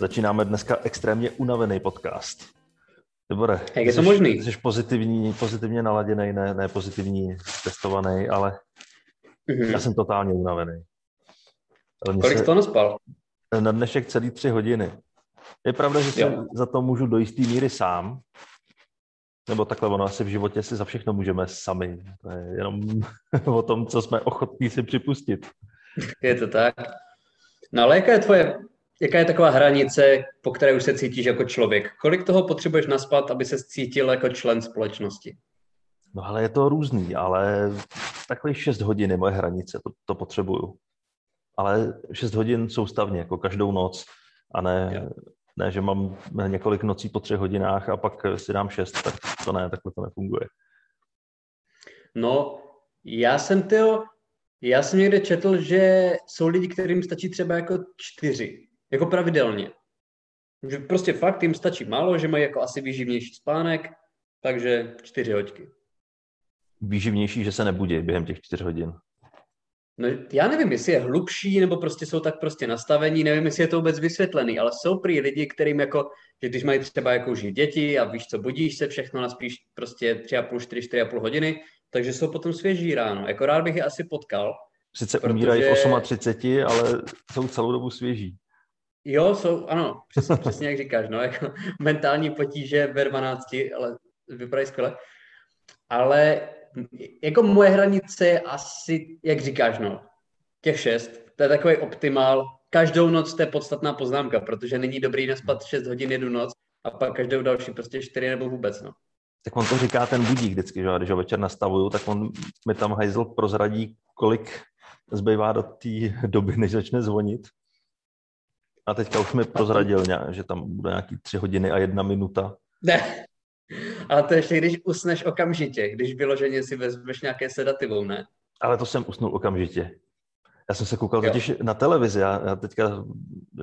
Začínáme dneska extrémně unavený podcast. Dobře. Jak je to možný? Jsi pozitivní, pozitivně naladěný, ne, ne pozitivní testovaný, ale mm-hmm. já jsem totálně unavený. Kolik jsi to naspal? Na dnešek celý tři hodiny. Je pravda, že si za to můžu do jisté míry sám, nebo takhle ono asi v životě si za všechno můžeme sami. To je jenom o tom, co jsme ochotní si připustit. Je to tak. No ale jaká je tvoje jaká je taková hranice, po které už se cítíš jako člověk? Kolik toho potřebuješ naspat, aby se cítil jako člen společnosti? No ale je to různý, ale takových 6 hodin je moje hranice, to, to potřebuju. Ale 6 hodin soustavně, jako každou noc, a ne, ne, že mám několik nocí po třech hodinách a pak si dám 6, tak to ne, takhle to nefunguje. No, já jsem to, já jsem někde četl, že jsou lidi, kterým stačí třeba jako čtyři. Jako pravidelně. Že prostě fakt jim stačí málo, že mají jako asi výživnější spánek, takže čtyři hoďky. Výživnější, že se nebudí během těch čtyř hodin. No, já nevím, jestli je hlubší, nebo prostě jsou tak prostě nastavení, nevím, jestli je to vůbec vysvětlený, ale jsou prý lidi, kterým jako, že když mají třeba jako už děti a víš co, budíš se všechno na spíš prostě tři a půl, čtyři, čtyři a půl hodiny, takže jsou potom svěží ráno. Jako rád bych je asi potkal. Sice protože... umírají v 38, ale jsou celou dobu svěží. Jo, jsou, ano, přesně, přesně jak říkáš, no, jako mentální potíže ve 12, ale vypadají skvěle. Ale jako moje hranice je asi, jak říkáš, no, těch šest, to je takový optimál. Každou noc to je podstatná poznámka, protože není dobrý naspat 6 hodin jednu noc a pak každou další prostě 4 nebo vůbec, no. Tak on to říká ten budík vždycky, že když ho večer nastavuju, tak on mi tam hajzl prozradí, kolik zbývá do té doby, než začne zvonit. A teďka už mi prozradil, že tam bude nějaký tři hodiny a jedna minuta. Ne, ale to ještě když usneš okamžitě, když vyloženě si vezmeš nějaké sedativou, ne? Ale to jsem usnul okamžitě. Já jsem se koukal jo. totiž na televizi. Já, já teďka,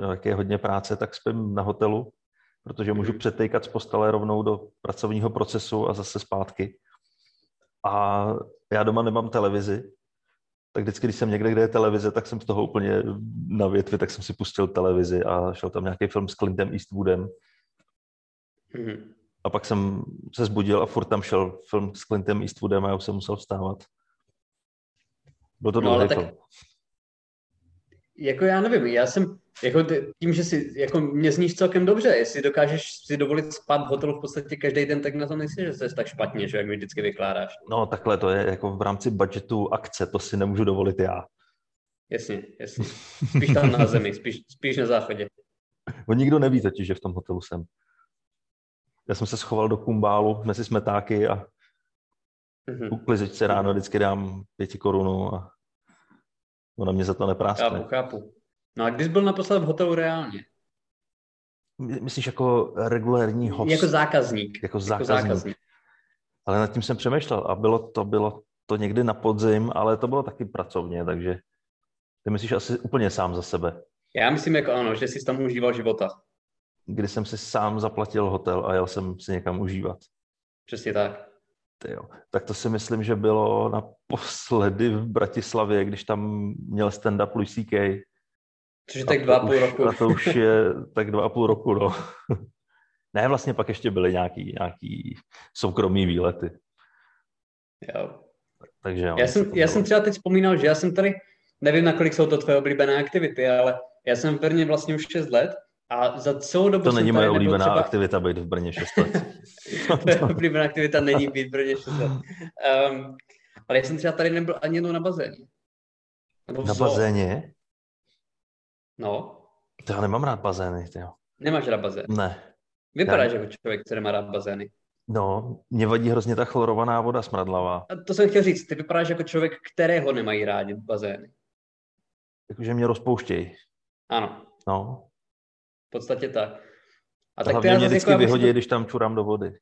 jak je hodně práce, tak spím na hotelu, protože můžu mm. přetejkat z postele rovnou do pracovního procesu a zase zpátky. A já doma nemám televizi, tak vždycky, když jsem někde, kde je televize, tak jsem z toho úplně na větvi, tak jsem si pustil televizi a šel tam nějaký film s Clintem Eastwoodem. Mm-hmm. A pak jsem se zbudil a furt tam šel film s Clintem Eastwoodem a já už jsem musel vstávat. Byl to no, dlouhý tak, film. Jako já nevím, já jsem, jako tím, že si, jako mě zníš celkem dobře, jestli dokážeš si dovolit spát v hotelu v podstatě každý den, tak na to nejsi, že jsi tak špatně, že jak mi vždycky vykládáš. No takhle to je jako v rámci budgetu akce, to si nemůžu dovolit já. Jasně, jasně. Spíš tam na zemi, spíš, spíš na záchodě. On nikdo neví totiž, že v tom hotelu jsem. Já jsem se schoval do kumbálu mezi smetáky a mm-hmm. u klizičce ráno vždycky dám pěti korunu a Ona mě za to nepráskne. Chápu, chápu. No a když byl naposled v hotelu reálně? Myslíš jako regulární host? Jako zákazník. Jako zákazník. Jako zákazník. Ale nad tím jsem přemýšlel a bylo to, bylo to někdy na podzim, ale to bylo taky pracovně, takže ty myslíš asi úplně sám za sebe. Já myslím jako ano, že jsi tam užíval života. Kdy jsem si sám zaplatil hotel a jel jsem si někam užívat. Přesně tak. Jo. Tak to si myslím, že bylo naposledy v Bratislavě, když tam měl stand-up Louis C.K. Což je tak dva a půl roku. A to už je tak dva a půl roku, no. ne, vlastně pak ještě byly nějaký, nějaký soukromý výlety. Jo. Takže jo, já jsem, já jsem třeba teď vzpomínal, že já jsem tady, nevím, nakolik jsou to tvoje oblíbené aktivity, ale já jsem v Brně vlastně už 6 let a za celou dobu To není moje oblíbená třeba... aktivita být v Brně 6 let. oblíbená aktivita není být v Brně 6 let. Um, ale já jsem třeba tady nebyl ani jednou na bazéně. na bazéně? No. To já nemám rád bazény, tyjo. Nemáš rád bazén? Ne. Vypadáš jako člověk, který má rád bazény. No, mě vadí hrozně ta chlorovaná voda smradlavá. A to jsem chtěl říct, ty vypadáš jako člověk, kterého nemají rádi bazény. Jakože mě rozpouštějí. Ano. No, podstatě tak. A tak hlavně mě vždycky jako, vyhodí, to... když tam čurám do vody.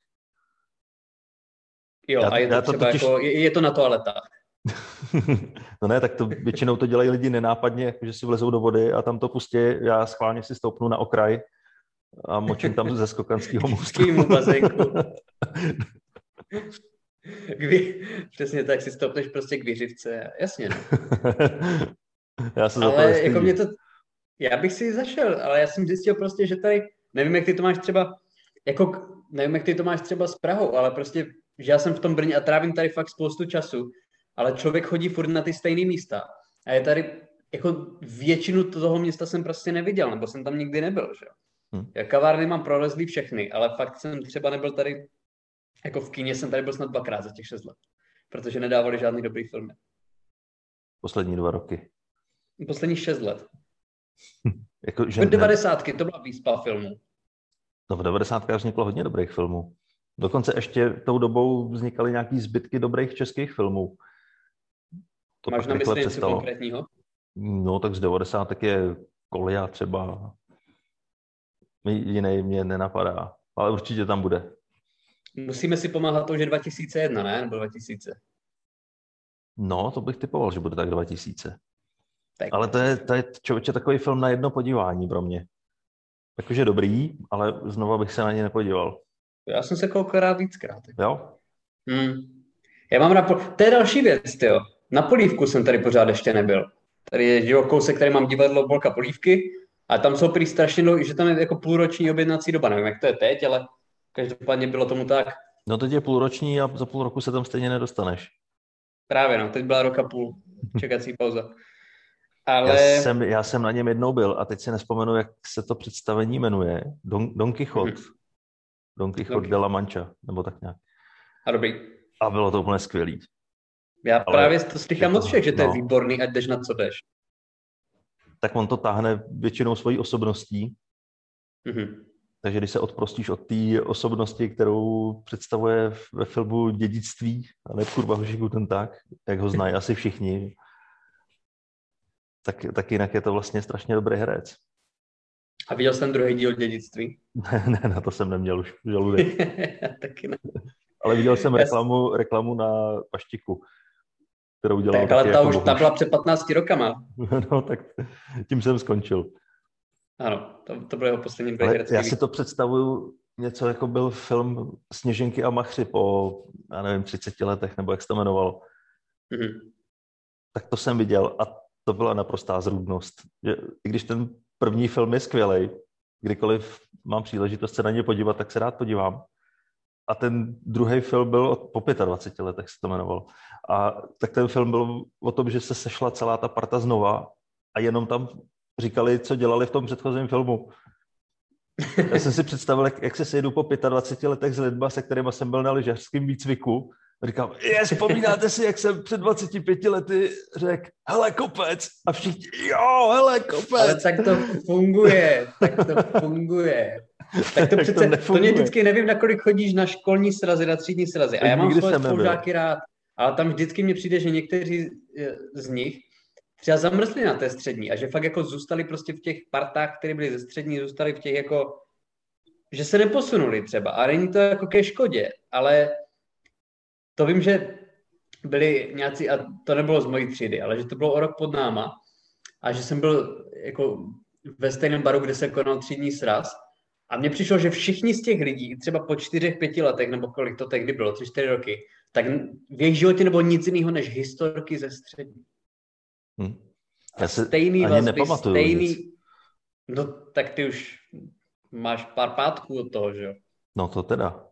Jo, já, a je to, třeba totiž... jako, je, je to na toaletách. no ne, tak to většinou to dělají lidi nenápadně, jako že si vlezou do vody a tam to pustí, já schválně si stoupnu na okraj a močím tam ze skokanského mostu. Kví... Přesně tak, si stoupneš prostě k výřivce. Jasně. No. já se ale jako mě to, já bych si zašel, ale já jsem zjistil prostě, že tady, nevím, jak ty to máš třeba, jako, nevím, jak ty to máš třeba s Prahou, ale prostě, že já jsem v tom Brně a trávím tady fakt spoustu času, ale člověk chodí furt na ty stejné místa. A je tady, jako většinu toho města jsem prostě neviděl, nebo jsem tam nikdy nebyl, že Hmm. Já kavárny mám prolezlý všechny, ale fakt jsem třeba nebyl tady, jako v kíně jsem tady byl snad dvakrát za těch šest let, protože nedávali žádný dobrý filmy. Poslední dva roky. Poslední šest let. jako, že v devadesátky, to byla výspa filmů. No v devadesátkách vzniklo hodně dobrých filmů. Dokonce ještě tou dobou vznikaly nějaký zbytky dobrých českých filmů. To Máš na mysli něco konkrétního? No tak z devadesátek je Kolia třeba. Jiný mě nenapadá, ale určitě tam bude. Musíme si pomáhat to, že 2001, ne? Nebo 2000? No, to bych typoval, že bude tak 2000. Tak. Ale to je, to je člověče takový film na jedno podívání pro mě. Takže dobrý, ale znova bych se na ně nepodíval. Já jsem se koukal rád víckrát. Jo? Hmm. Já mám na pol... To je další věc, jo. Na polívku jsem tady pořád ještě nebyl. Tady je že kousek, který mám divadlo Bolka polívky a tam jsou prý strašně dlouhý, že tam je jako půlroční objednací doba. Nevím, jak to je teď, ale každopádně bylo tomu tak. No teď je půlroční a za půl roku se tam stejně nedostaneš. Právě, no. Teď byla roka půl čekací pauza. Ale... Já, jsem, já jsem na něm jednou byl a teď si nespomenu, jak se to představení jmenuje. Don, Don Quixote. Hmm. Don Quixote Don de la Mancha, nebo tak nějak. A dobrý. A bylo to úplně skvělý. Já Ale právě to slychám moc všech, že to no. je výborný, ať jdeš na co jdeš. Tak on to táhne většinou svojí osobností. Mm-hmm. Takže když se odprostíš od té osobnosti, kterou představuje ve filmu dědictví, a ne kurva hošiku ten tak, jak ho znají asi všichni, tak, tak jinak je to vlastně strašně dobrý herec. A viděl jsem druhý díl dědictví? ne, ne, na to jsem neměl už žaludek. taky ne. Ale viděl jsem reklamu, reklamu na paštiku, kterou dělal. Tak ale ta jako už ta byla před 15 rokama. no, tak tím jsem skončil. Ano, to, to byl jeho poslední dvě herecký. Já si to představuju něco, jako byl film Sněženky a Machři po, já nevím, 30 letech, nebo jak se to jmenovalo. Mm-hmm. Tak to jsem viděl a to byla naprostá zrůdnost. Že, I když ten první film je skvělý, kdykoliv mám příležitost se na ně podívat, tak se rád podívám. A ten druhý film byl po 25 letech se to jmenoval. A tak ten film byl o tom, že se sešla celá ta parta znova a jenom tam říkali, co dělali v tom předchozím filmu. Já jsem si představil, jak, jak se sejdu po 25 letech s lidma, se kterými jsem byl na lyžařském výcviku. Říkám, je, vzpomínáte si, jak jsem před 25 lety řekl, hele, kopec. A všichni, jo, hele, kopec. Ale tak to funguje, tak to funguje. Tak to přece, to, to mě vždycky nevím, nakolik chodíš na školní srazy, na třídní srazy. A já mám svoje spolužáky rád, ale tam vždycky mi přijde, že někteří eh, z nich třeba zamrzli na té střední a že fakt jako zůstali prostě v těch partách, které byly ze střední, zůstali v těch jako, že se neposunuli třeba. A není to jako ke škodě, ale to vím, že byli nějací, a to nebylo z mojí třídy, ale že to bylo o rok pod náma a že jsem byl jako ve stejném baru, kde se konal třídní sraz a mně přišlo, že všichni z těch lidí, třeba po čtyřech, pěti letech, nebo kolik to tehdy bylo, tři, čtyři roky, tak v jejich životě nebylo nic jiného než historky ze střední. Hmm. Já se stejný ani vazby, stejný... Nic. No tak ty už máš pár pátků od toho, že jo? No to teda.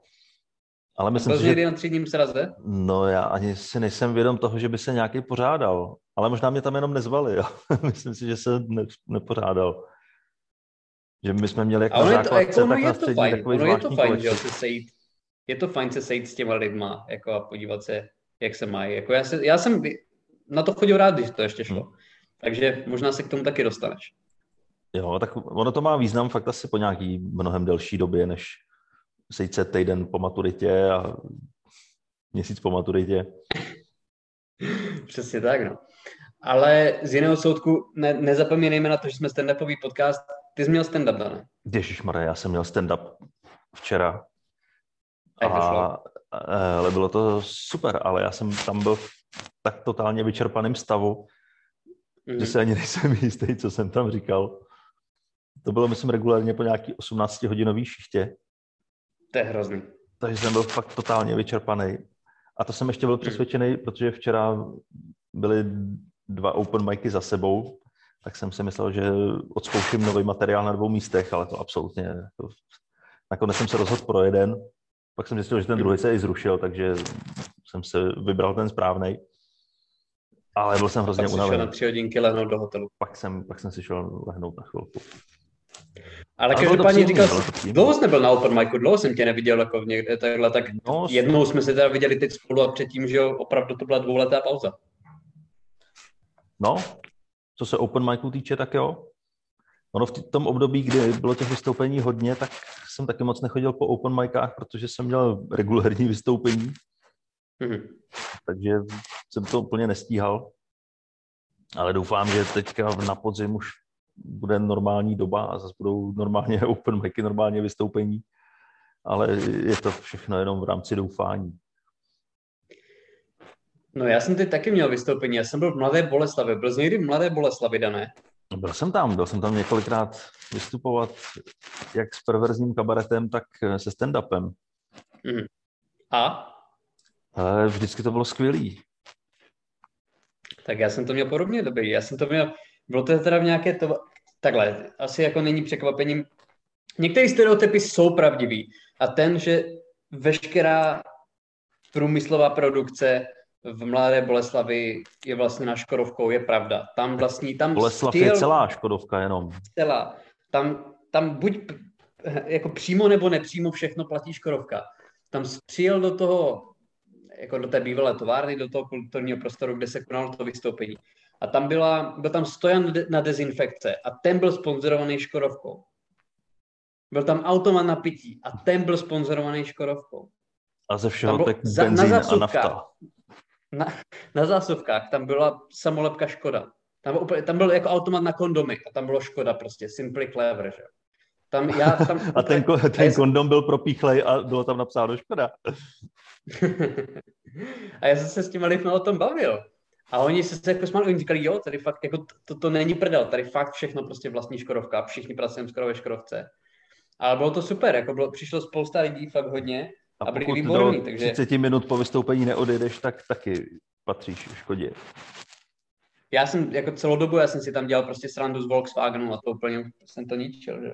Ale myslím si, že... na třídním sraze? No já ani si nejsem vědom toho, že by se nějaký pořádal. Ale možná mě tam jenom nezvali. Jo? myslím si, že se ne, nepořádal. Že my jsme měli jako na základce, jako, tak je to fajn. takový ono je to fajn, že se sejít. Je to fajn se sejít s těma lidma jako a podívat se, jak se mají. Jako já, se, já jsem na to chodil rád, když to ještě šlo. Hmm. Takže možná se k tomu taky dostaneš. Jo, tak ono to má význam fakt asi po nějaký mnohem delší době, než sejít se týden po maturitě a měsíc po maturitě. Přesně tak, no. Ale z jiného soudku ne, nezapomínejme na to, že jsme stand-upový podcast. Ty jsi měl stand-up, ne? Ježišmarja, já jsem měl stand-up včera. A, a, ale bylo to super, ale já jsem tam byl v tak totálně vyčerpaném stavu, mm. že se ani nejsem jistý, co jsem tam říkal. To bylo, myslím, regulárně po nějaký 18-hodinový šichtě. To je hrozný. Takže jsem byl fakt totálně vyčerpaný. A to jsem ještě byl mhm. přesvědčený, protože včera byly dva open micy za sebou, tak jsem si myslel, že odzkouším nový materiál na dvou místech, ale to absolutně... To... Nakonec jsem se rozhodl pro jeden, pak jsem zjistil, že ten druhý se i zrušil, takže jsem se vybral ten správný. Ale byl jsem hrozně unavený. na tři hodinky lehnout do hotelu. Pak jsem, pak jsem si šel lehnout na chvilku. Ale každopádně říkal, dlouho jsi nebyl na open micu, dlouho jsem tě neviděl jako někde takhle, tak no, jednou jsme se teda viděli teď spolu a předtím, že opravdu to byla dvouletá pauza. No, co se open micu týče, tak jo. Ono v tom období, kdy bylo těch vystoupení hodně, tak jsem taky moc nechodil po open micách, protože jsem měl regulární vystoupení. Mm-hmm. Takže jsem to úplně nestíhal. Ale doufám, že teďka na podzim už bude normální doba a zase budou normálně open micy, normálně vystoupení. Ale je to všechno jenom v rámci doufání. No já jsem teď taky měl vystoupení, já jsem byl v Mladé Boleslavi. Byl jsi někdy v Mladé Boleslavi, Dané? Byl jsem tam, byl jsem tam několikrát vystupovat jak s perverzním kabaretem, tak se stand-upem. Mm. A? Ale vždycky to bylo skvělý. Tak já jsem to měl podobně dobrý. Já jsem to měl, bylo to teda v nějaké to, takhle, asi jako není překvapením. Některé stereotypy jsou pravdivý a ten, že veškerá průmyslová produkce v Mladé Boleslavi je vlastně na Škodovkou, je pravda. Tam vlastní, tam Boleslav styl, je celá Škodovka jenom. Celá. Tam, tam buď jako přímo nebo nepřímo všechno platí Škodovka. Tam přijel do toho, jako do té bývalé továrny, do toho kulturního prostoru, kde se konalo to vystoupení. A tam byla, byl tam stojan na dezinfekce a ten byl sponzorovaný Škodovkou. Byl tam automat na pití a ten byl sponzorovaný Škodovkou. A ze všeho tak benzín a nafta na, na zásuvkách tam byla samolepka Škoda. Tam, úplně, tam byl jako automat na kondomy a tam bylo Škoda prostě, simply clever, že? Tam, já, tam, a ten, ten já kondom byl propíchlej a bylo tam napsáno Škoda. a já jsem se s těma lidmi o tom bavil. A oni se jako smáli, oni říkali, jo, tady fakt, jako to, to není prdel, tady fakt všechno prostě vlastní Škodovka, všichni pracujeme skoro ve Škodovce. Ale bylo to super, jako bylo, přišlo spousta lidí, fakt hodně, a, a byli výborní. Do takže... 30 minut po vystoupení neodejdeš, tak taky patříš Škodě. Já jsem jako celou dobu, já jsem si tam dělal prostě srandu z Volkswagenu a to úplně jsem to ničil, že?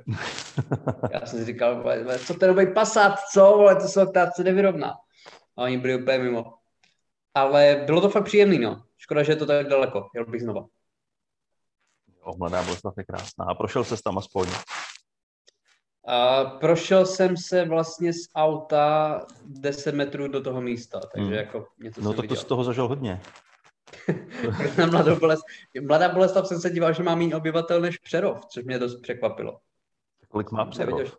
Já jsem si říkal, co ten nový Passat, co, vole, to se, to se nevyrovná. A oni byli úplně mimo. Ale bylo to fakt příjemný, no. Škoda, že je to tak daleko. Jel bych znova. Jo, Mladá Boleslav je krásná. A prošel se tam aspoň? A prošel jsem se vlastně z auta 10 metrů do toho místa, takže hmm. jako něco No tak to z toho zažil hodně. na Mladou Bolest. Mladá Boleslav jsem se díval, že má méně obyvatel než Přerov, což mě dost překvapilo. Kolik má Přerov?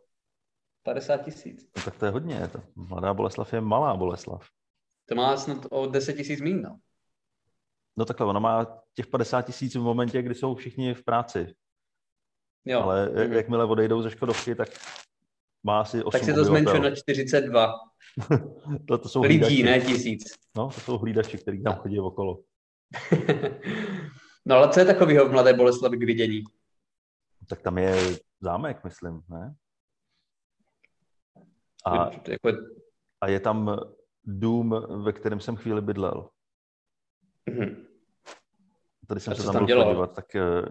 50 tisíc. No, tak to je hodně. To Mladá Boleslav je malá Boleslav. To má snad o 10 tisíc mín, no. No takhle, ona má těch 50 tisíc v momentě, kdy jsou všichni v práci. Jo. Ale mm-hmm. jakmile odejdou ze Škodovky, tak má asi 8 Tak se to zmenšuje na 42. to, to jsou Lidí, hlídači. ne tisíc. No, to jsou hlídači, kteří tam chodí okolo. no ale co je takového v Mladé Boleslavi k vidění? Tak tam je zámek, myslím, ne? A, jako... a je tam dům, ve kterém jsem chvíli bydlel. Mm-hmm. Tady jsem a se tam, tam byl podívat, tak eh,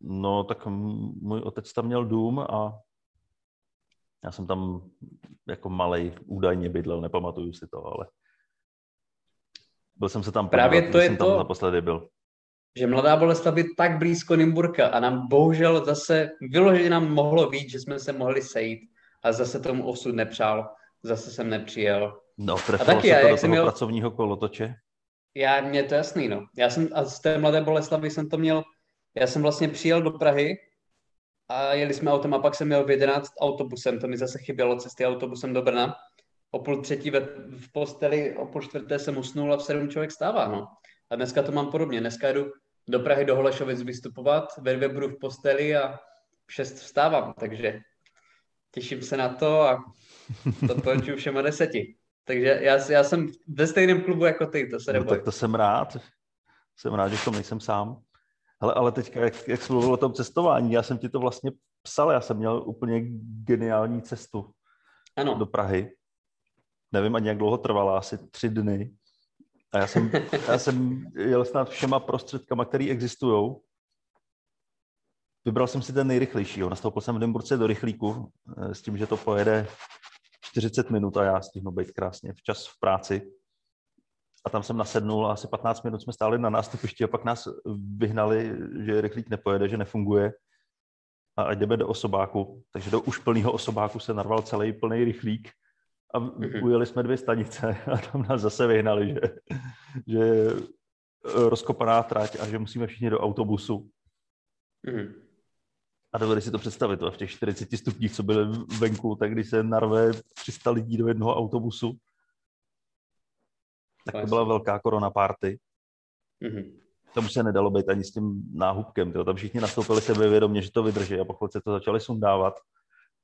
no, tak můj otec tam měl dům a já jsem tam jako malej údajně bydlel, nepamatuju si to, ale byl jsem se tam Právě podívat, to je jsem to, tam naposledy byl. Že Mladá Boleslav je tak blízko Nymburka a nám bohužel zase vyloženě nám mohlo víc, že jsme se mohli sejít a zase tomu osud nepřál, zase jsem nepřijel. No, trefilo se já, to do toho měl... pracovního kolotoče? Já, mě to jasný, no. Já jsem, a z té Mladé Boleslavy jsem to měl, já jsem vlastně přijel do Prahy a jeli jsme autem a pak jsem měl v 11 autobusem, to mi zase chybělo cesty autobusem do Brna. O půl třetí ve, v posteli, o půl čtvrté jsem usnul a v sedm člověk stává, no. A dneska to mám podobně. Dneska jdu do Prahy do Holešovic vystupovat, ve dvě budu v posteli a v šest vstávám, takže těším se na to a to všema deseti. Takže já, já jsem ve stejném klubu jako ty, to se no, tak to jsem rád. Jsem rád, že v tom nejsem sám. Hele, ale teďka, jak, jak jsi mluvil o tom cestování, já jsem ti to vlastně psal, já jsem měl úplně geniální cestu ano. do Prahy. Nevím ani, jak dlouho trvala, asi tři dny. A já jsem, já jsem jel snad všema prostředkama, které existují. Vybral jsem si ten nejrychlejší. Nastoupil jsem v Dymburce do rychlíku eh, s tím, že to pojede 40 minut a já stihnu být krásně včas v práci. A tam jsem nasednul a asi 15 minut jsme stáli na nástupišti a pak nás vyhnali, že rychlík nepojede, že nefunguje a ať jdeme do osobáku. Takže do už plného osobáku se narval celý plný rychlík a mm-hmm. ujeli jsme dvě stanice a tam nás zase vyhnali, že, že rozkopaná trať a že musíme všichni do autobusu. Mm-hmm. A dovedli si to představit, v těch 40 stupních, co byly venku, tak když se narve 300 lidí do jednoho autobusu, tak to byla velká korona party. Mm-hmm. Tam už se nedalo být ani s tím náhubkem. Tyjo. Tam všichni nastoupili sebevědomě, že to vydrží a pokud se to začali sundávat.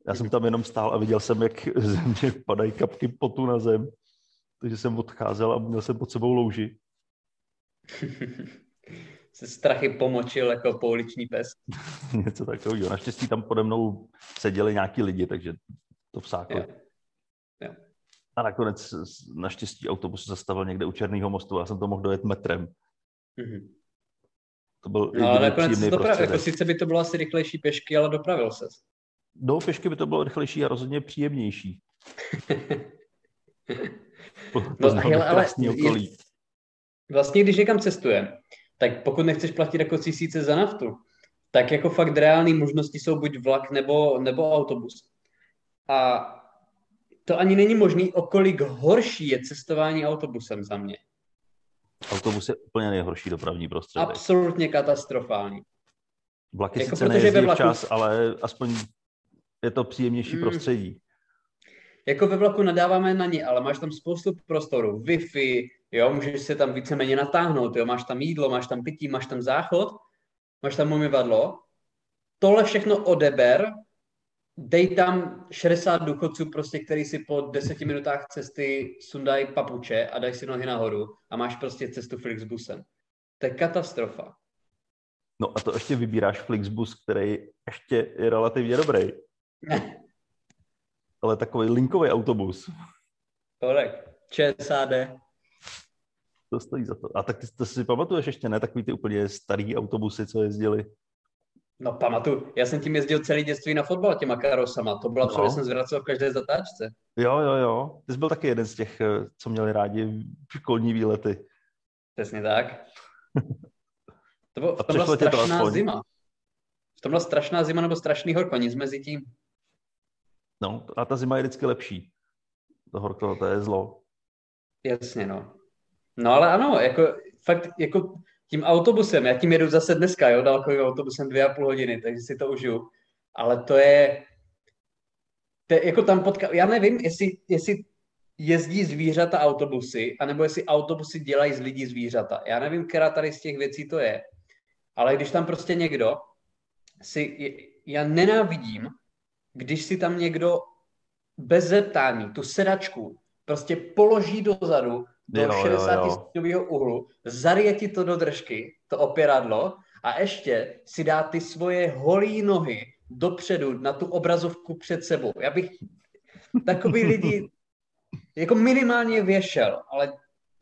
Já jsem tam jenom stál a viděl jsem, jak ze mě padají kapky potu na zem. Takže jsem odcházel a měl jsem pod sebou louži. se strachy pomočil jako pouliční pes. Něco takového. Naštěstí tam pode mnou seděli nějaký lidi, takže to vsáklo. A nakonec naštěstí autobus zastavil někde u Černého mostu a já jsem to mohl dojet metrem. Mm-hmm. To byl no, ale nakonec dopravil, jako sice by to bylo asi rychlejší pěšky, ale dopravil se. Do pěšky by to bylo rychlejší a rozhodně příjemnější. no, hele, ale okolí. vlastně, když někam cestujeme, tak pokud nechceš platit jako tisíce za naftu, tak jako fakt reální možnosti jsou buď vlak nebo, nebo autobus. A to ani není možný, o kolik horší je cestování autobusem za mě. Autobus je úplně nejhorší dopravní prostředek. Absolutně katastrofální. Vlaky jako sice nejezdí vlaku... včas, ale aspoň je to příjemnější hmm. prostředí. Jako ve vlaku nadáváme na ně, ale máš tam spoustu prostoru, Wi-Fi, jo, můžeš se tam víceméně natáhnout, jo, máš tam jídlo, máš tam pití, máš tam záchod, máš tam umyvadlo. Tohle všechno odeber dej tam 60 důchodců, prostě, který si po deseti minutách cesty sundají papuče a dají si nohy nahoru a máš prostě cestu Flixbusem. To je katastrofa. No a to ještě vybíráš Flixbus, který ještě je relativně dobrý. Ale takový linkový autobus. Korek. ČSAD. To stojí za to. A tak ty to si pamatuješ ještě, ne? Takový ty úplně starý autobusy, co jezdili. No pamatuju, já jsem tím jezdil celý dětství na fotbal těma karosama, to byla no. jsem zvracel v každé zatáčce. Jo, jo, jo, ty jsi byl taky jeden z těch, eh, co měli rádi školní výlety. Přesně tak. To bylo, v tom byla strašná to zima. V tom byla strašná zima nebo strašný horko, nic mezi tím. No, a ta zima je vždycky lepší. To horko, to je zlo. Jasně, no. No ale ano, jako fakt, jako tím autobusem, já tím jedu zase dneska, jo, dálkovým autobusem dvě a půl hodiny, takže si to užiju. Ale to je, to je jako tam potká, já nevím, jestli, jestli jezdí zvířata autobusy, anebo jestli autobusy dělají z lidí zvířata. Já nevím, která tady z těch věcí to je, ale když tam prostě někdo si, já nenávidím, když si tam někdo bez zeptání tu sedačku prostě položí dozadu do jo, 60 stupňového úhlu, zarije ti to do držky, to opěradlo, a ještě si dá ty svoje holí nohy dopředu na tu obrazovku před sebou. Já bych takový lidi jako minimálně věšel, ale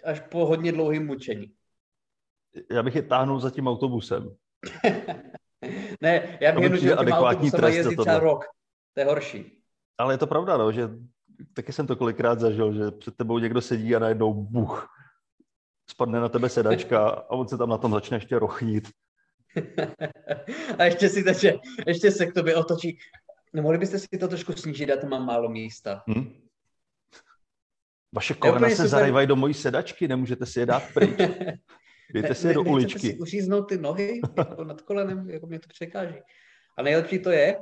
až po hodně dlouhým mučení. Já bych je táhnul za tím autobusem. ne, já bych jenom, že tím autobusem jezdit třeba rok. To je horší. Ale je to pravda, no, že taky jsem to kolikrát zažil, že před tebou někdo sedí a najednou buch, spadne na tebe sedačka a on se tam na tom začne ještě rochnit. a ještě si teče, ještě se k tobě otočí. No mohli byste si to trošku snížit, já tam mám málo místa. Hmm? Vaše kolena se super... zarejvají do mojí sedačky, nemůžete si je dát pryč. Dejte si je do uličky. si uříznout ty nohy jako nad kolenem, jako mě to překáží. A nejlepší to je,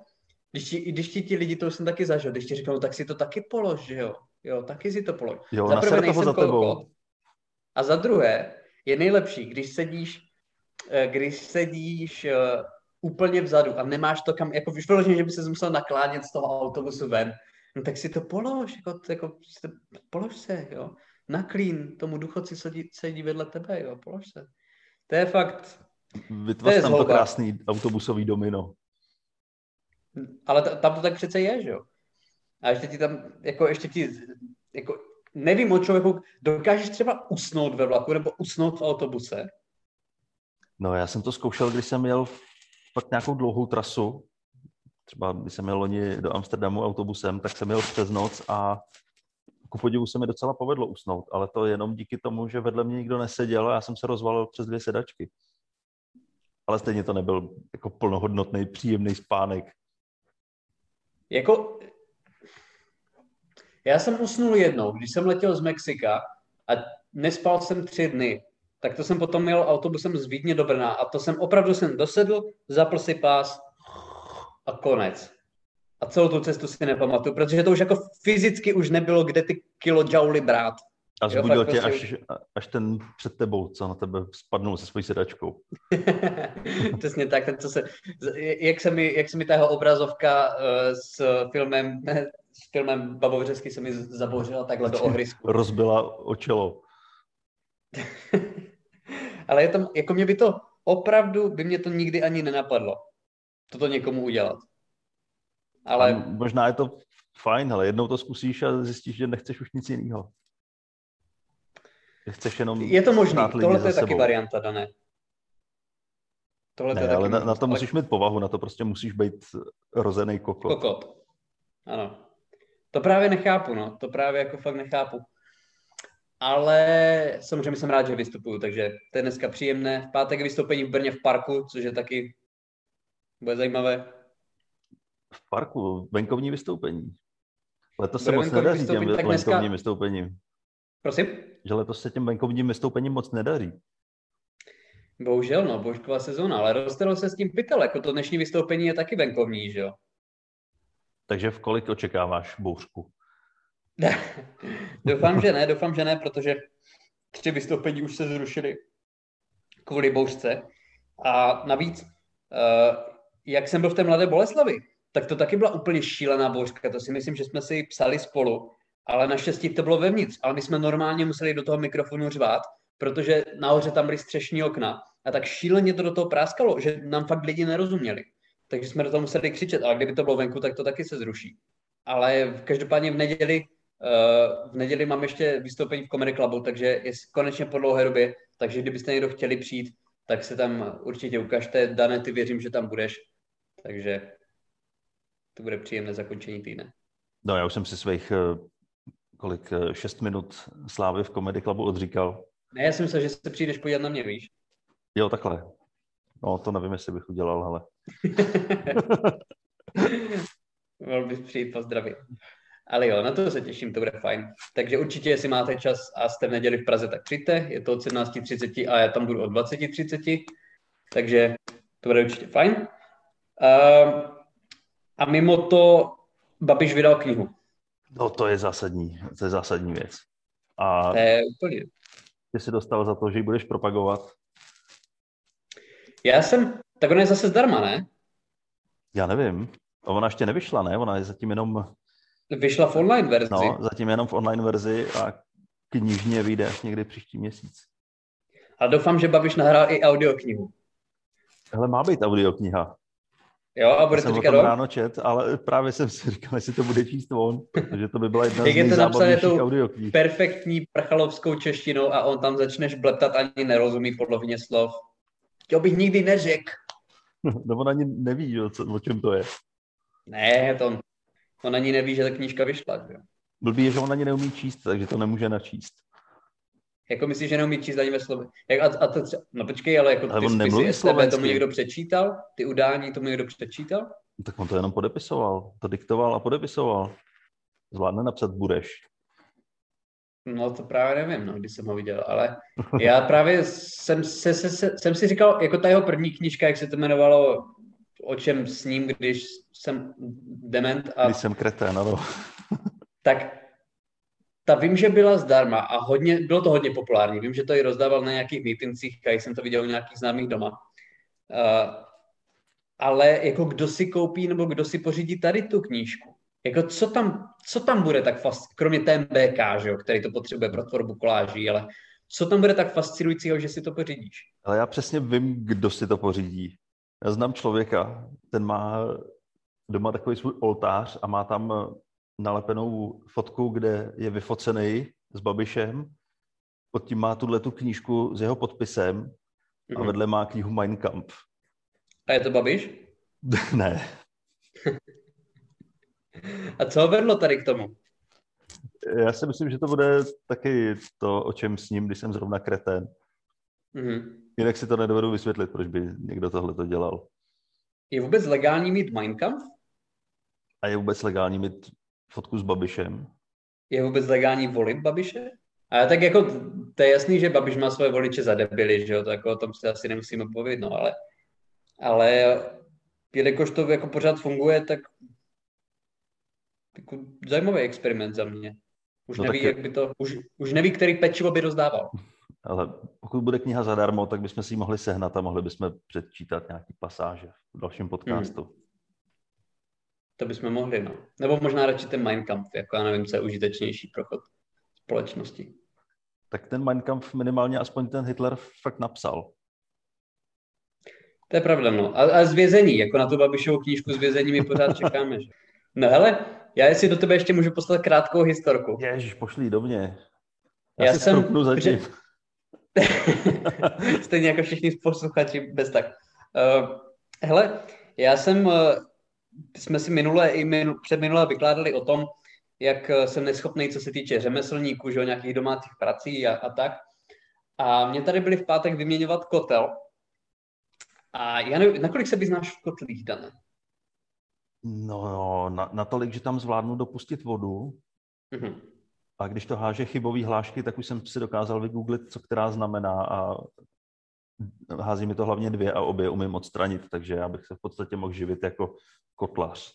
když ti, když ti ti lidi, to jsem taky zažil, když ti říkám, no, tak si to taky polož, že jo? Jo, taky si to polož. Jo, za prvé nejsem za tebou. A za druhé je nejlepší, když sedíš, eh, když sedíš uh, úplně vzadu a nemáš to kam, jako vyloženě, že by se musel naklánět z toho autobusu ven no tak si to polož, jako, jako polož se, jo. Naklín, tomu duchoci sedí, sedí vedle tebe, jo, polož se. To je fakt... Vytvoř tam to krásný autobusový domino. Ale tam to tak přece je, že jo. A ještě ti tam, jako ještě ti, jako nevím o člověku, dokážeš třeba usnout ve vlaku nebo usnout v autobuse? No já jsem to zkoušel, když jsem jel fakt nějakou dlouhou trasu, třeba když jsem jel loni do Amsterdamu autobusem, tak jsem jel přes noc a ku podivu se mi docela povedlo usnout, ale to jenom díky tomu, že vedle mě nikdo neseděl a já jsem se rozvalil přes dvě sedačky. Ale stejně to nebyl jako plnohodnotný, příjemný spánek. Jako, já jsem usnul jednou, když jsem letěl z Mexika a nespal jsem tři dny, tak to jsem potom měl autobusem z Vídně do Brna a to jsem opravdu jsem dosedl, zapl si pás a konec. A celou tu cestu si nepamatuju, protože to už jako fyzicky už nebylo, kde ty kilojouly brát. A zbudil tě prostě... až, až ten před tebou, co na tebe spadnul se svojí sedačkou. Přesně tak, ten, co se, jak se mi, jak se mi ta jeho obrazovka uh, s filmem, s filmem Babovřesky se mi zabouřila takhle do ohrysku. Rozbila očelo. Ale je to, jako mě by to, opravdu by mě to nikdy ani nenapadlo, toto někomu udělat. Ale... A možná je to fajn, ale jednou to zkusíš a zjistíš, že nechceš už nic jiného. Chceš jenom Je to možné, tohle je taky varianta, Dané. Tohle ne, ale na, na to musíš mít povahu, na to prostě musíš být rozený kokot. Kokot, ano. To právě nechápu, no. To právě jako fakt nechápu. Ale samozřejmě jsem rád, že vystupuju, takže to je dneska příjemné. V pátek je vystoupení v Brně v parku, což je taky bude zajímavé. V parku, venkovní vystoupení. Letos se moc nedaří těm venkovním dneska... vystoupením. Prosím? Že letos se těm venkovním vystoupením moc nedaří. Bohužel, no, božková sezóna, ale rozstalo se s tím pytel, jako to dnešní vystoupení je taky venkovní, že jo? Takže v kolik očekáváš bouřku? doufám, že ne, doufám, že ne, protože tři vystoupení už se zrušily kvůli bouřce. A navíc, uh, jak jsem byl v té Mladé Boleslavi, tak to taky byla úplně šílená bouřka. To si myslím, že jsme si psali spolu, ale naštěstí to bylo vevnitř. Ale my jsme normálně museli do toho mikrofonu řvát, protože nahoře tam byly střešní okna. A tak šíleně to do toho práskalo, že nám fakt lidi nerozuměli. Takže jsme do toho museli křičet, ale kdyby to bylo venku, tak to taky se zruší. Ale každopádně v neděli Uh, v neděli mám ještě vystoupení v Comedy Clubu, takže je konečně po dlouhé době, takže kdybyste někdo chtěli přijít, tak se tam určitě ukažte. Dané, ty věřím, že tam budeš, takže to bude příjemné zakončení týdne. No, já už jsem si svých eh, kolik, eh, šest minut slávy v Comedy Clubu odříkal. Ne, já jsem myslel, že se přijdeš podívat na mě, víš? Jo, takhle. No, to nevím, jestli bych udělal, ale... Mohl bys přijít pozdravit. Ale jo, na to se těším, to bude fajn. Takže určitě, jestli máte čas a jste v neděli v Praze, tak přijďte. Je to od 17.30 a já tam budu od 20.30. Takže to bude určitě fajn. Uh, a mimo to Babiš vydal knihu. No to je zásadní, to je zásadní věc. A to je úplně. Ty jsi dostal za to, že ji budeš propagovat? Já jsem, tak ona je zase zdarma, ne? Já nevím. Ona ještě nevyšla, ne? Ona je zatím jenom Vyšla v online verzi. No, zatím jenom v online verzi a knižně vyjde až někdy příští měsíc. A doufám, že Babiš nahrál i audioknihu. Hele, má být audiokniha. Jo, a bude Já to říkat jsem ráno čet, ale právě jsem si říkal, jestli to bude číst on, protože to by byla jedna Jak z je to napsané audioknih. perfektní prchalovskou češtinou a on tam začneš bleptat ani nerozumí polovině slov. To bych nikdy neřekl. No on ani neví, jo, co, o čem to je. Ne, to On ani neví, že ta knížka vyšla. Že? Blbý je, že on ani neumí číst, takže to nemůže načíst. Jako myslíš, že neumí číst ani ve slově? Jak, a, a to třeba, no počkej, ale jako ale ty spisy STB tomu někdo přečítal? Ty udání tomu někdo přečítal? Tak on to jenom podepisoval. To diktoval a podepisoval. Zvládne napsat budeš. No to právě nevím, no, když jsem ho viděl, ale já právě jsem, se, se, se, jsem si říkal, jako ta jeho první knížka, jak se to jmenovalo, o čem s ním, když jsem dement. A... Když jsem kretén, ano. tak ta vím, že byla zdarma a hodně, bylo to hodně populární. Vím, že to i rozdával na nějakých meetincích, a jsem to viděl u nějakých známých doma. Uh, ale jako kdo si koupí nebo kdo si pořídí tady tu knížku? Jako co tam, co tam bude tak fast, kromě TMBK, že jo, který to potřebuje pro tvorbu koláží, ale co tam bude tak fascinujícího, že si to pořídíš? Ale já přesně vím, kdo si to pořídí. Já znám člověka, ten má doma takový svůj oltář a má tam nalepenou fotku, kde je vyfocený s Babišem. Pod tím má tuhle tu knížku s jeho podpisem a mhm. vedle má knihu Mein Kampf. A je to Babiš? ne. a co ho vedlo tady k tomu? Já si myslím, že to bude taky to, o čem s ním, když jsem zrovna kretén. Mm-hmm. Jinak si to nedovedu vysvětlit, proč by někdo tohle to dělal. Je vůbec legální mít Mein Kampf? A je vůbec legální mít fotku s Babišem? Je vůbec legální volit Babiše? A tak jako, to je jasný, že Babiš má svoje voliče za debily, že jo, to jako o tom si asi nemusíme povědět, no, ale, ale jelikož to jako pořád funguje, tak jako zajímavý experiment za mě. Už no neví, taky... jak by to, už, už neví, který pečivo by rozdával. Ale pokud bude kniha zadarmo, tak bychom si ji mohli sehnat a mohli bychom předčítat nějaký pasáže v dalším podcastu. Hmm. To bychom mohli, no. Nebo možná radši ten Mein Kampf, jako já nevím, co je užitečnější pro chod společnosti. Tak ten Mein Kampf minimálně aspoň ten Hitler fakt napsal. To je pravda, no. A, a z vězení, jako na tu Babišovou knížku z vězení my pořád čekáme, že? No hele, já jestli do tebe ještě můžu poslat krátkou historku. Ježiš, pošlí do mě. Já, já si jsem... zatím. Stejně jako všichni posluchači bez tak. Uh, hele, já jsem, uh, jsme si minule i minu, před minule vykládali o tom, jak eh, jsem neschopný, co se týče řemeslníků, že, nějakých domácích prací a, a tak. A mě tady byli v pátek vyměňovat kotel. A já nevím, nakolik se vyznáš v kotlích, Dané? No, no na, natolik, že tam zvládnu dopustit vodu. Mm-hmm. A když to háže chybový hlášky, tak už jsem si dokázal vygooglit, co která znamená a hází mi to hlavně dvě a obě umím odstranit, takže já bych se v podstatě mohl živit jako kotlař.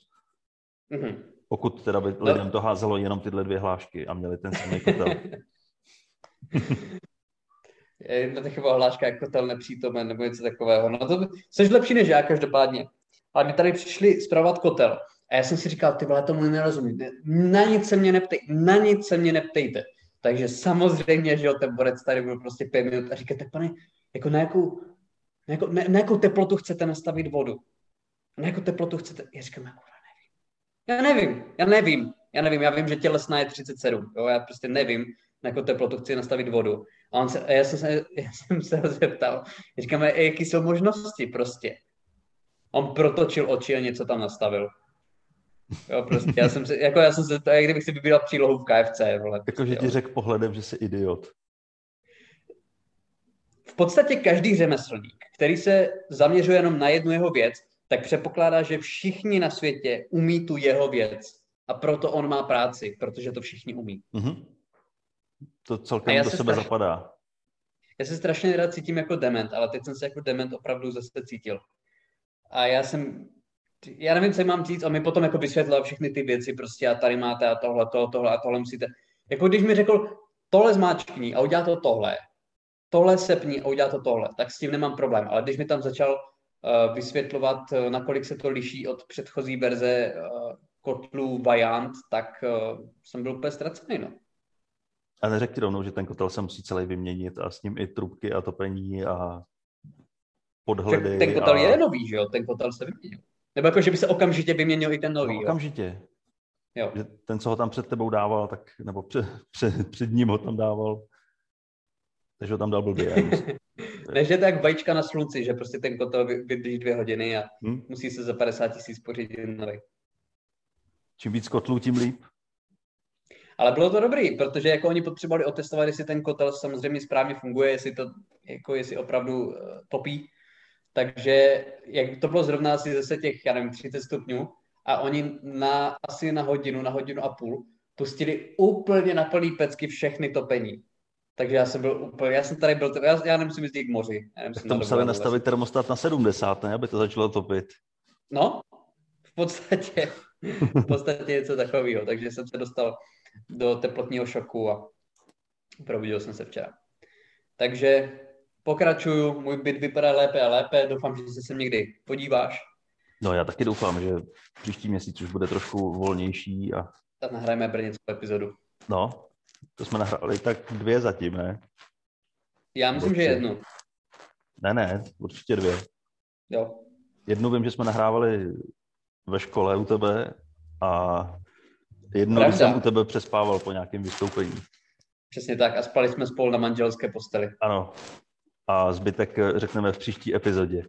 Mm-hmm. Pokud teda by lidem to házelo jenom tyhle dvě hlášky a měli ten samý kotel. Jedna taková hláška jako kotel nepřítomen nebo něco takového. No to jsi lepší než já každopádně. Ale my tady přišli zpravovat kotel. A já jsem si říkal, ty vole, tomu nerozumím. Na nic se mě neptej, na nic se mě neptejte. Takže samozřejmě, že jo, ten borec tady byl prostě pět minut a říkáte, pane, jako na jakou, na jakou, na, na jakou teplotu chcete nastavit vodu? Na jakou teplotu chcete? Já říkám, jako, já nevím, já nevím, já nevím, já vím, že tělesná je 37, jo, já prostě nevím, na jakou teplotu chci nastavit vodu. A, on se, a já, jsem se, já jsem se ho zeptal, říkáme, jaký jsou možnosti prostě. On protočil oči a něco tam nastavil. Jo, prostě, já jsem se, jako já jsem se, to je, kdybych si vybíral přílohu v KFC, vole. Jako, že ti řekl pohledem, že jsi idiot. V podstatě každý řemeslník, který se zaměřuje jenom na jednu jeho věc, tak předpokládá, že všichni na světě umí tu jeho věc. A proto on má práci, protože to všichni umí. Mm-hmm. To celkem do sebe straš... zapadá. Já se strašně rád cítím jako dement, ale teď jsem se jako dement opravdu zase cítil. A já jsem, já nevím, co mám říct, a mi potom jako vysvětlil všechny ty věci, prostě a tady máte a tohle, to, tohle a tohle musíte. Jako když mi řekl, tohle zmáčkni a udělá to tohle, tohle sepni a udělá to tohle, tak s tím nemám problém. Ale když mi tam začal uh, vysvětlovat, uh, nakolik se to liší od předchozí verze uh, kotlů Vajant, tak uh, jsem byl úplně ztracený, no. A neřekl ti rovnou, že ten kotel se musí celý vyměnit a s ním i trubky a topení a podhledy. Ten kotel a... je nový, že jo? Ten kotel se vyměnil. Nebo jako, že by se okamžitě vyměnil i ten nový, no, okamžitě. Jo. Že ten, co ho tam před tebou dával, tak, nebo před, před, před ním ho tam dával, takže ho tam dal blbě. Než je tak vajíčka na slunci, že prostě ten kotel vydrží dvě hodiny a hmm? musí se za 50 tisíc pořídit nový. Čím víc kotlů, tím líp. Ale bylo to dobrý, protože jako oni potřebovali otestovat, jestli ten kotel samozřejmě správně funguje, jestli to jako jestli opravdu uh, topí. Takže jak to bylo zrovna asi zase těch, já nevím, 30 stupňů a oni na, asi na hodinu, na hodinu a půl pustili úplně na plný pecky všechny topení. Takže já jsem byl úplně, já jsem tady byl, já, já nemusím jezdit k moři. Já tak to museli nastavit termostat na 70, ne, aby to začalo topit. No, v podstatě, v podstatě něco takového, takže jsem se dostal do teplotního šoku a probudil jsem se včera. Takže pokračuju, můj byt vypadá lépe a lépe, doufám, že se sem někdy podíváš. No já taky doufám, že příští měsíc už bude trošku volnější a... Tak nahrajeme brněckou epizodu. No, to jsme nahráli tak dvě zatím, ne? Já myslím, že jednu. Ne, ne, určitě dvě. Jo. Jednu vím, že jsme nahrávali ve škole u tebe a jednou když jsem u tebe přespával po nějakém vystoupení. Přesně tak a spali jsme spolu na manželské posteli. Ano. A zbytek řekneme v příští epizodě.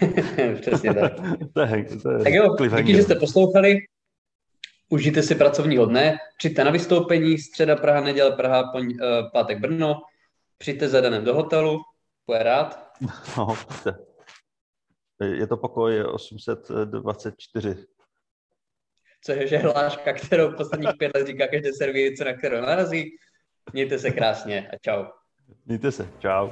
Přesně tak. to je, to je tak jo, díky, že jste poslouchali. Užijte si pracovního dne, přijďte na vystoupení, středa Praha, neděle Praha, poň, uh, pátek Brno, přijďte za danem do hotelu, bude rád. No, je to pokoj 824. Což je hláška, kterou posledních pět let říká každé servírice, na kterou narazí. Mějte se krásně a čau. Mějte se, čau.